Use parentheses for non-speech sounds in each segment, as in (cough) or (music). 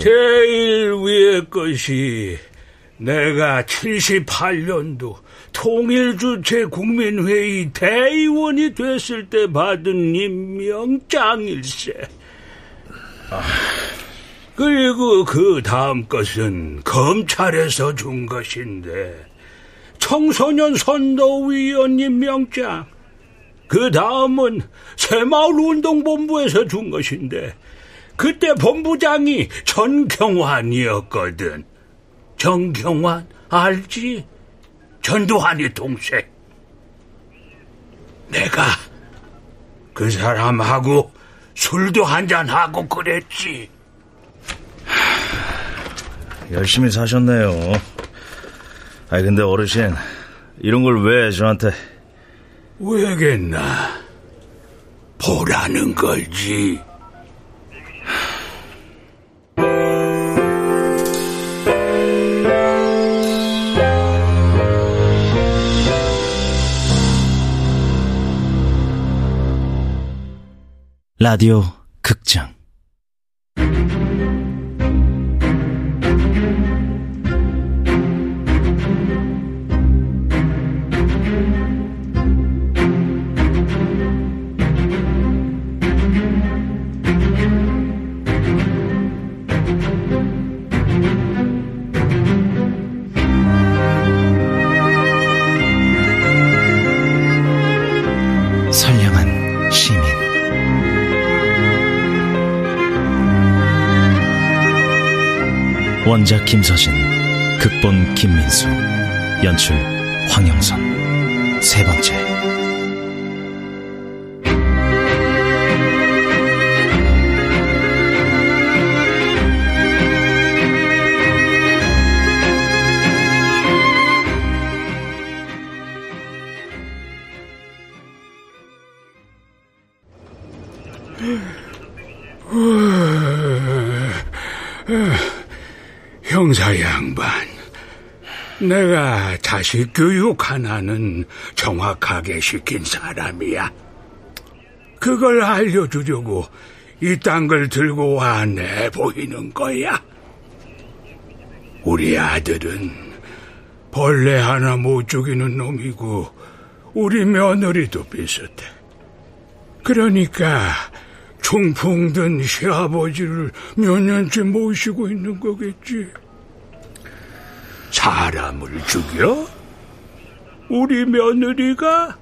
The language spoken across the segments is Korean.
제일 위의 것이 내가 78년도 통일주체 국민회의 대의원이 됐을 때 받은 임명장일세. 아. 그리고 그 다음 것은 검찰에서 준 것인데 청소년 선도위원 임명장. 그 다음은 새마을운동본부에서 준 것인데 그때 본부장이 전경환이었거든. 정경환 알지? 전두환이 동생. 내가 그 사람하고 술도 한잔하고 그랬지. 열심히 사셨네요. 아니 근데 어르신 이런 걸 왜 저한테 왜겠나 보라는 걸지. 라디오 극장 원작 김서진, 극본 김민수, 연출 황영선. 세 번째. 내가 자식 교육 하나는 정확하게 시킨 사람이야. 그걸 알려주려고 이딴 걸 들고 와 내 보이는 거야. 우리 아들은 벌레 하나 못 죽이는 놈이고 우리 며느리도 비슷해. 그러니까 중풍든 시아버지를 몇 년째 모시고 있는 거겠지. 사람을 죽여? 우리 며느리가?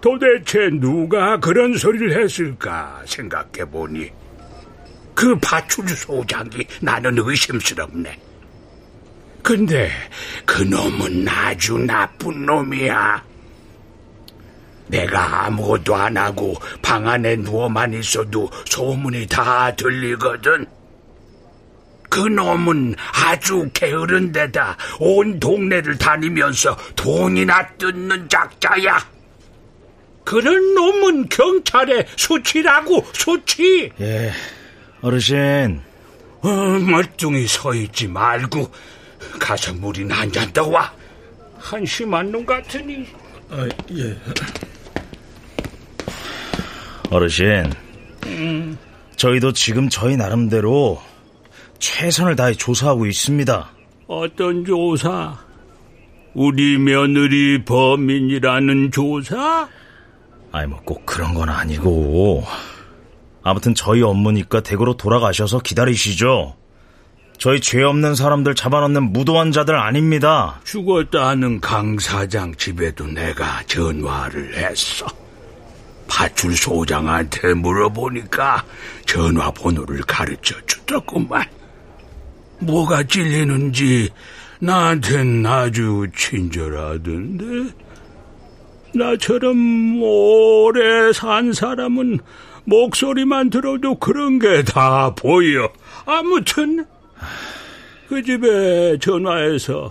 도대체 누가 그런 소리를 했을까 생각해 보니 그 파출 소장이 나는 의심스럽네. 근데 그 놈은 아주 나쁜 놈이야. 내가 아무것도 안 하고 방 안에 누워만 있어도 소문이 다 들리거든. 그 놈은 아주 게으른 데다 온 동네를 다니면서 돈이나 뜯는 작자야. 그런 놈은 경찰에 수치라고 수치. 예, 어르신. 어, 멀뚱히 서 있지 말고 가서 물이나 한잔 떠와. 한심한 놈 같으니. 아, 예. 어르신. 음. 저희도 지금 저희 나름대로 최선을 다해 조사하고 있습니다. 어떤 조사? 우리 며느리 범인이라는 조사? 아니, 뭐 꼭 그런 건 아니고. 아무튼 저희 업무니까 댁으로 돌아가셔서 기다리시죠. 저희 죄 없는 사람들 잡아놓는 무도한 자들 아닙니다. 죽었다 하는 강 사장 집에도 내가 전화를 했어. 파출 소장한테 물어보니까 전화번호를 가르쳐 주더구만. 뭐가 찔리는지 나한텐 아주 친절하던데. 나처럼 오래 산 사람은 목소리만 들어도 그런 게 다 보여. 아무튼 그 집에 전화해서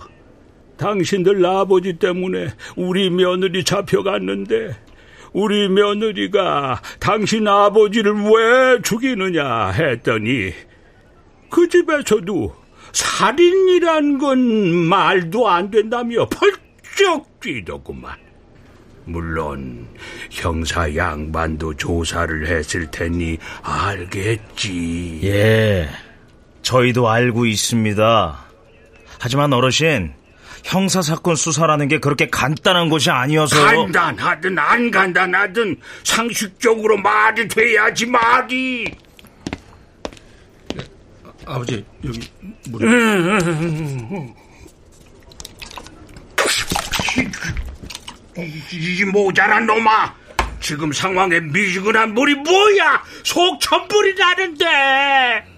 당신들 아버지 때문에 우리 며느리 잡혀갔는데 우리 며느리가 당신 아버지를 왜 죽이느냐 했더니 그 집에서도 살인이란 건 말도 안 된다며 펄쩍 뛰더구만. 물론 형사 양반도 조사를 했을 테니 알겠지. 예, 저희도 알고 있습니다. 하지만 어르신, 형사 사건 수사라는 게 그렇게 간단한 것이 아니어서요. 간단하든 안 간단하든 상식적으로 말이 돼야지 말이. 아버지 여기 물. 이 모자란 놈아. 지금 상황에 미지근한 물이 뭐야? 속천불이 나는데.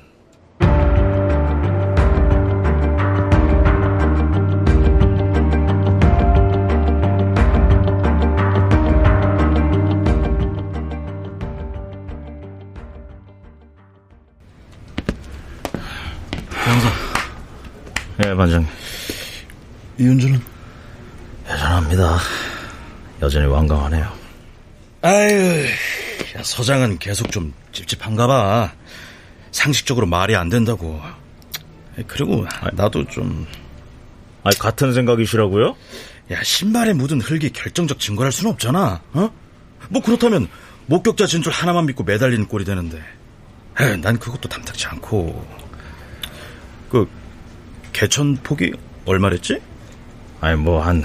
반장님. 이은주는? 여전합니다. 여전히 완강하네요. 아유, 야, 서장은 계속 좀 찝찝한가 봐. 상식적으로 말이 안 된다고. 그리고 나도 좀... 아 같은 생각이시라고요? 야, 신발에 묻은 흙이 결정적 증거랄 순 없잖아. 어? 뭐 그렇다면 목격자 진술 하나만 믿고 매달리는 꼴이 되는데. 에이, 난 그것도 탐탁지 않고. 그 개천 폭이 얼마랬지? 아니 뭐 한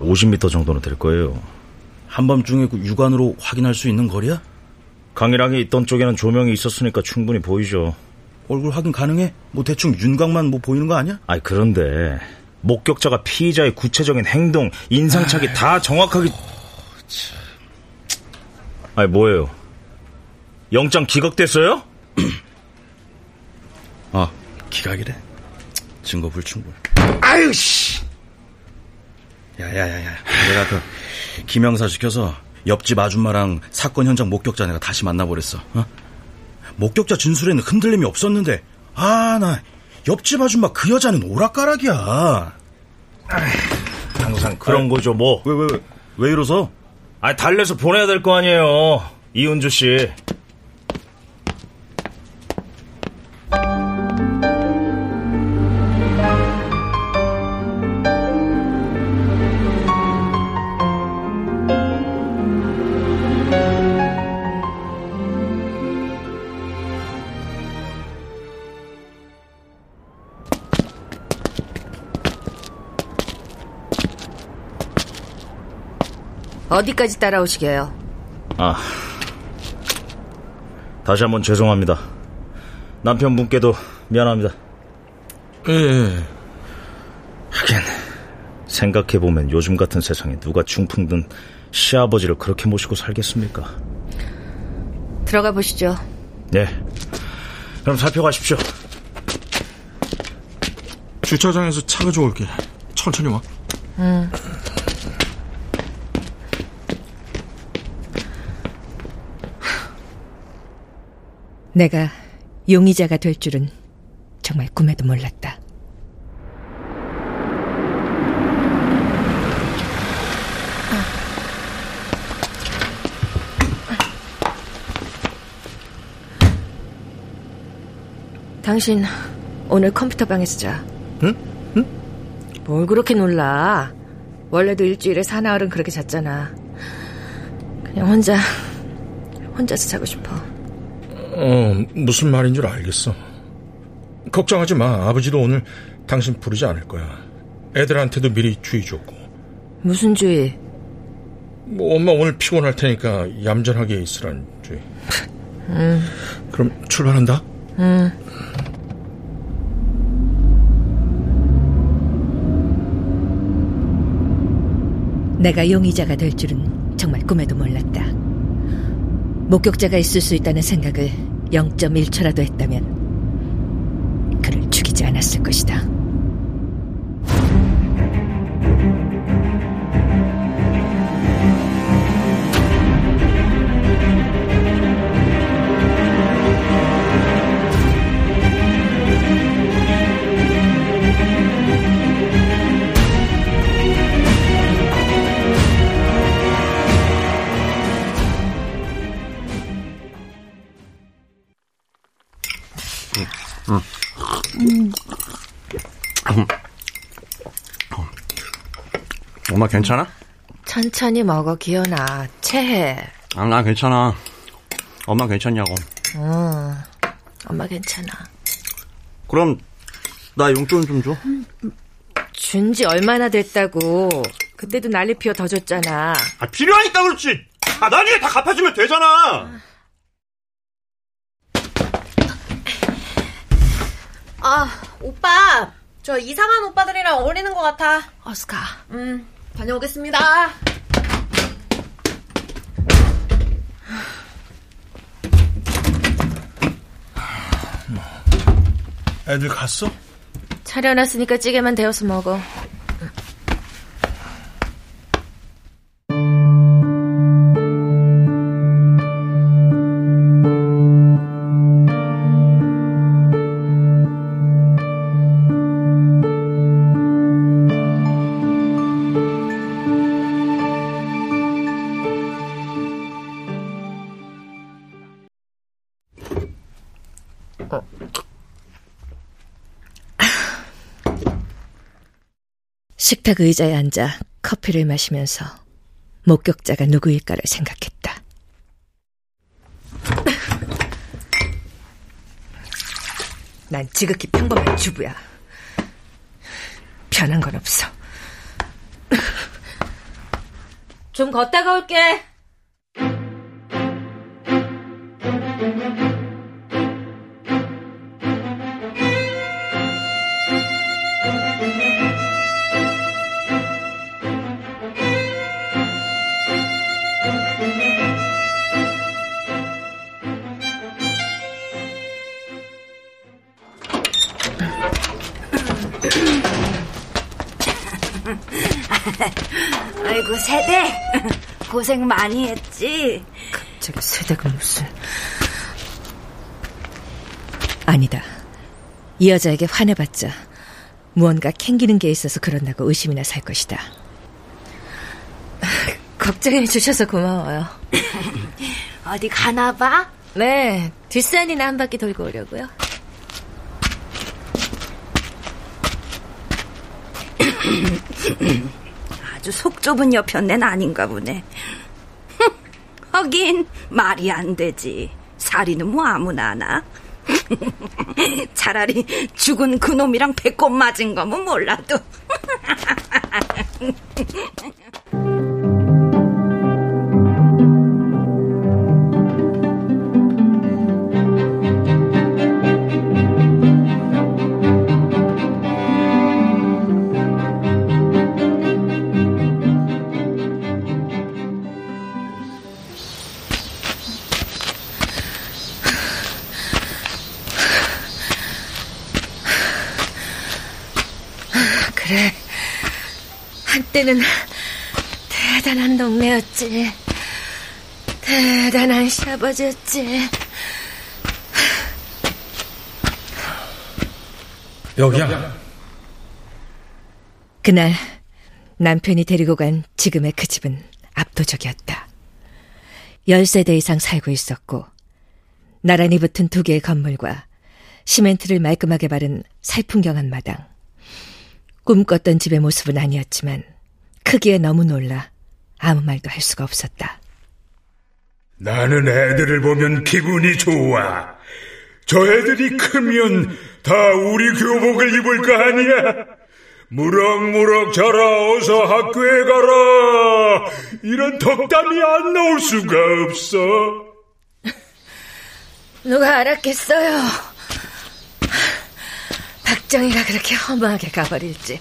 50m 정도는 될 거예요. 한밤중에 그 육안으로 확인할 수 있는 거리야? 강일항이 있던 쪽에는 조명이 있었으니까 충분히 보이죠. 얼굴 확인 가능해? 뭐 대충 윤곽만 뭐 보이는 거 아니야? 아니 그런데 목격자가 피의자의 구체적인 행동, 인상착의 다 정확하게 아니 뭐예요? 영장 기각됐어요? (clears throat) 아, 기각이래. 증거 불충분. 아유 씨. 야야야야. 내가 그 김영사 시켜서 옆집 아줌마랑 사건 현장 목격자 내가 다시 만나버렸어. 어? 목격자 진술에는 흔들림이 없었는데 아 나 옆집 아줌마 그 여자는 오락가락이야. 항상 그런 거죠 뭐. 왜왜 왜 왜 이러서? 아니 달래서 보내야 될 거 아니에요. 이은주 씨. 어디까지 따라오시게요? 아. 다시 한번 죄송합니다. 남편분께도 미안합니다. 예. 예. 하긴 생각해 보면 요즘 같은 세상에 누가 중풍든 시아버지를 그렇게 모시고 살겠습니까? 들어가 보시죠. 네. 그럼 살펴가십시오. 주차장에서 차 가져올게. 천천히 와. 내가 용의자가 될 줄은 정말 꿈에도 몰랐다. 당신 오늘 컴퓨터 방에서 자. 응? 응? 뭘 그렇게 놀라? 원래도 일주일에 사나흘은 그렇게 잤잖아. 그냥 혼자 혼자서 자고 싶어. 어, 무슨 말인 줄 알겠어. 걱정하지 마. 아버지도 오늘 당신 부르지 않을 거야. 애들한테도 미리 주의 줬고. 무슨 주의? 뭐 엄마 오늘 피곤할 테니까 얌전하게 있으란 주의. 그럼 출발한다. 내가 용의자가 될 줄은 정말 꿈에도 몰랐다. 목격자가 있을 수 있다는 생각을 0.1초라도 했다면 그를 죽이지 않았을 것이다. 엄마 괜찮아? 천천히 먹어, 기현아. 체해. 아, 나 괜찮아. 엄마 괜찮냐고. 어, 엄마 괜찮아. 그럼 나 용돈 좀 줘. 준 지 얼마나 됐다고. 그때도 난리 피워 더 줬잖아. 아, 필요하니까 그렇지. 아, 나중에 다 갚아주면 되잖아. 아, 오빠. 저 이상한 오빠들이랑 어울리는 것 같아. 어서 가. 음, 다녀오겠습니다. 애들 갔어? 차려놨으니까 찌개만 데워서 먹어. 식탁 의자에 앉아 커피를 마시면서 목격자가 누구일까를 생각했다. 난 지극히 평범한 주부야. 변한 건 없어. 좀 걷다가 올게. 아이고 세대 (laughs) 고생 많이 했지. 저기 세대가 무슨... 아니다. 이 여자에게 화내봤자 무언가 캥기는 게 있어서 그런다고 의심이나 살 것이다. 걱정해 주셔서 고마워요. (laughs) 어디 가나 봐? 네, 뒷산이나 한 바퀴 돌고 오려고요. (laughs) 아주 속 좁은 여편네는 아닌가 보네. 하긴 말이 안 되지. 살이는 뭐 아무나 하나. (laughs) 차라리 죽은 그놈이랑 배꼽 맞은 거면 몰라도. (laughs) 한때는 대단한 동네였지. 대단한 시아버지였지. 여기야. 그날 남편이 데리고 간 지금의 그 집은 압도적이었다. 10세대 이상 살고 있었고 나란히 붙은 두 개의 건물과 시멘트를 말끔하게 바른 살풍경한 마당. 꿈꿨던 집의 모습은 아니었지만 크기에 너무 놀라 아무 말도 할 수가 없었다. 나는 애들을 보면 기분이 좋아. 저 애들이 크면 다 우리 교복을 입을 거 아니야. 무럭무럭 자라 어서 학교에 가라. 이런 덕담이 안 나올 수가 없어. (laughs) 누가 알았겠어요. 박정희가 그렇게 허무하게 가버릴지.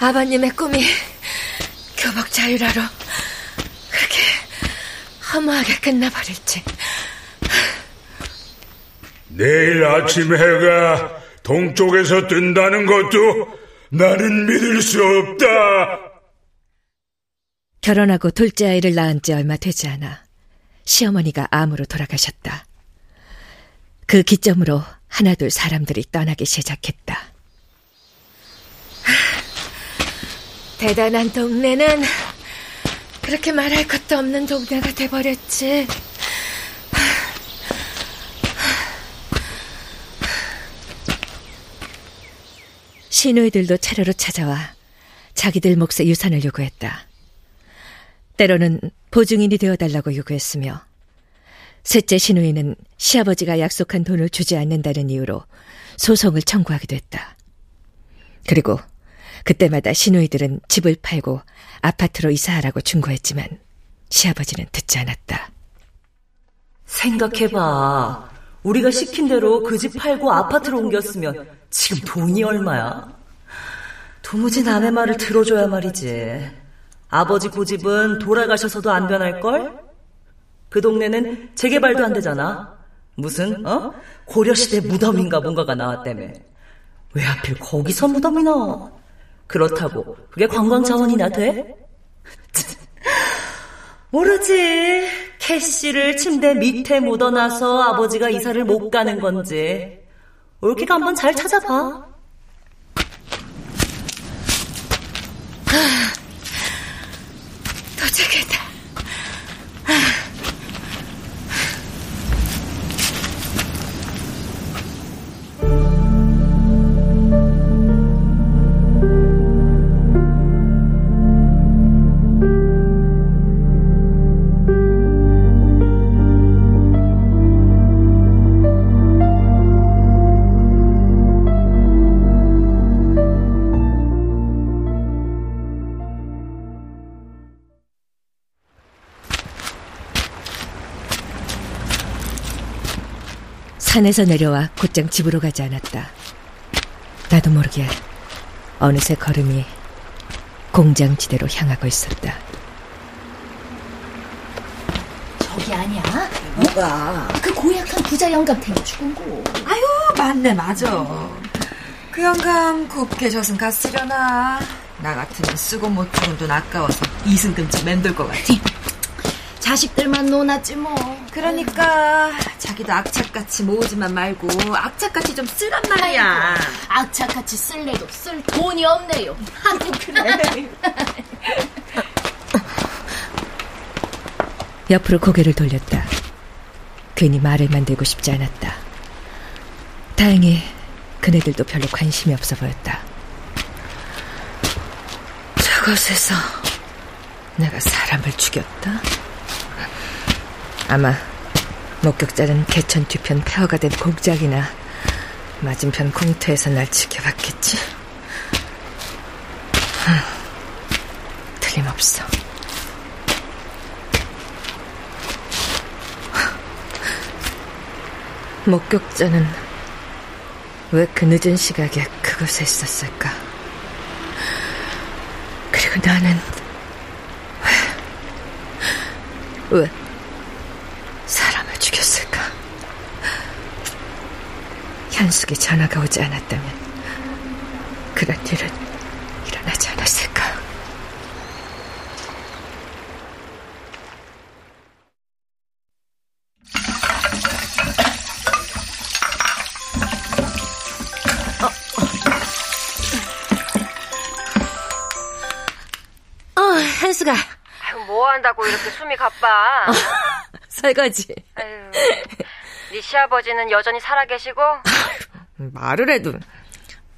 아버님의 꿈이 교복 자유라로 그렇게 허무하게 끝나버릴지. 내일 아침 해가 동쪽에서 뜬다는 것도 나는 믿을 수 없다. 결혼하고 둘째 아이를 낳은 지 얼마 되지 않아 시어머니가 암으로 돌아가셨다. 그 기점으로 하나둘 사람들이 떠나기 시작했다. 대단한 동네는 그렇게 말할 것도 없는 동네가 돼버렸지. 시누이들도 차례로 찾아와 자기들 몫의 유산을 요구했다. 때로는 보증인이 되어달라고 요구했으며 셋째 신우이는 시아버지가 약속한 돈을 주지 않는다는 이유로 소송을 청구하기도 했다. 그리고 그때마다 신우이들은 집을 팔고 아파트로 이사하라고 충고했지만 시아버지는 듣지 않았다. 생각해봐. 우리가 시킨 대로 그 집 팔고 아파트로 옮겼으면 지금 돈이 얼마야? 도무지 남의 말을 들어줘야 말이지. 아버지 고집은 돌아가셔서도 안 변할걸? 그 동네는 재개발도 안 되잖아. 무슨, 어? 고려시대 무덤인가 뭔가가 나왔다며. 왜 하필 거기서 무덤이 나와? 그렇다고 그게 관광 자원이나 돼? 모르지. 캐시를 침대 밑에 묻어놔서 아버지가 이사를 못 가는 건지. 올케가 한번 잘 찾아봐. 산에서 내려와 곧장 집으로 가지 않았다. 나도 모르게 어느새 걸음이 공장 지대로 향하고 있었다. 저기 아니야? 뭐가? 그 고약한 부자 영감 탱이 죽은 거. 아유, 맞네, 맞아. 그 영감 곱게 젖은 갔으려나. 나 같으면 쓰고 못 죽은 돈 아까워서 이승금쯤 맴돌 것 같아. 자식들만 논았지 뭐. 그러니까 자기도 악착같이 모으지만 말고 악착같이 좀 쓰란 말이야. 아이고, 악착같이 쓸래도 쓸 돈이 없네요. (laughs) 하여튼 그래. (laughs) 옆으로 고개를 돌렸다. 괜히 말을 만들고 싶지 않았다. 다행히 그네들도 별로 관심이 없어 보였다. 저곳에서 내가 사람을 죽였다? 아마 목격자는 개천 뒤편 폐허가 된 공장이나 맞은편 공터에서 날 지켜봤겠지. 틀림없어. 목격자는 왜 그 늦은 시각에 그곳에 있었을까? 그리고 나는 왜, 왜 사람을 죽였을까? 현숙이 전화가 오지 않았다면 그런 일은 일어나지 않았을까? 어, 한수가. 아유, 뭐 한다고 이렇게 숨이 가빠? (laughs) 설거지. 아유, 네 시아버지는 여전히 살아계시고? (laughs) 말을 해도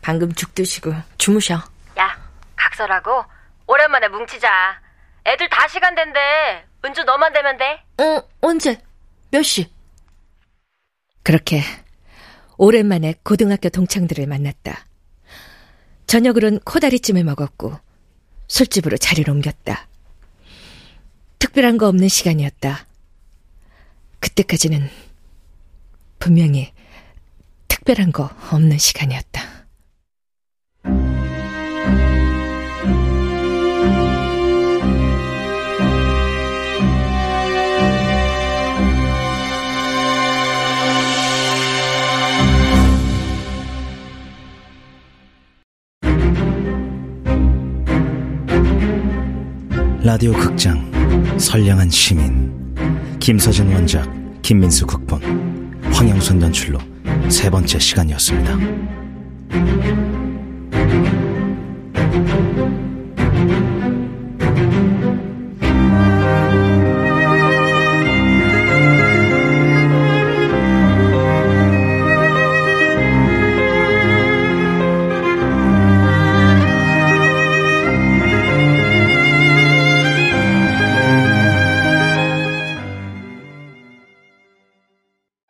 방금 죽 드시고 주무셔. 야, 각설하고 오랜만에 뭉치자. 애들 다 시간 된대. 은주 너만 되면 돼. 어, 언제? 몇 시? 그렇게 오랜만에 고등학교 동창들을 만났다. 저녁으론 코다리찜을 먹었고 술집으로 자리를 옮겼다. 특별한 거 없는 시간이었다. 그때까지는 분명히 특별한 거 없는 시간이었다. 라디오 극장 선량한 시민. 김서진 원작 김민수 극본. 황영선 연출로 세 번째 시간이었습니다.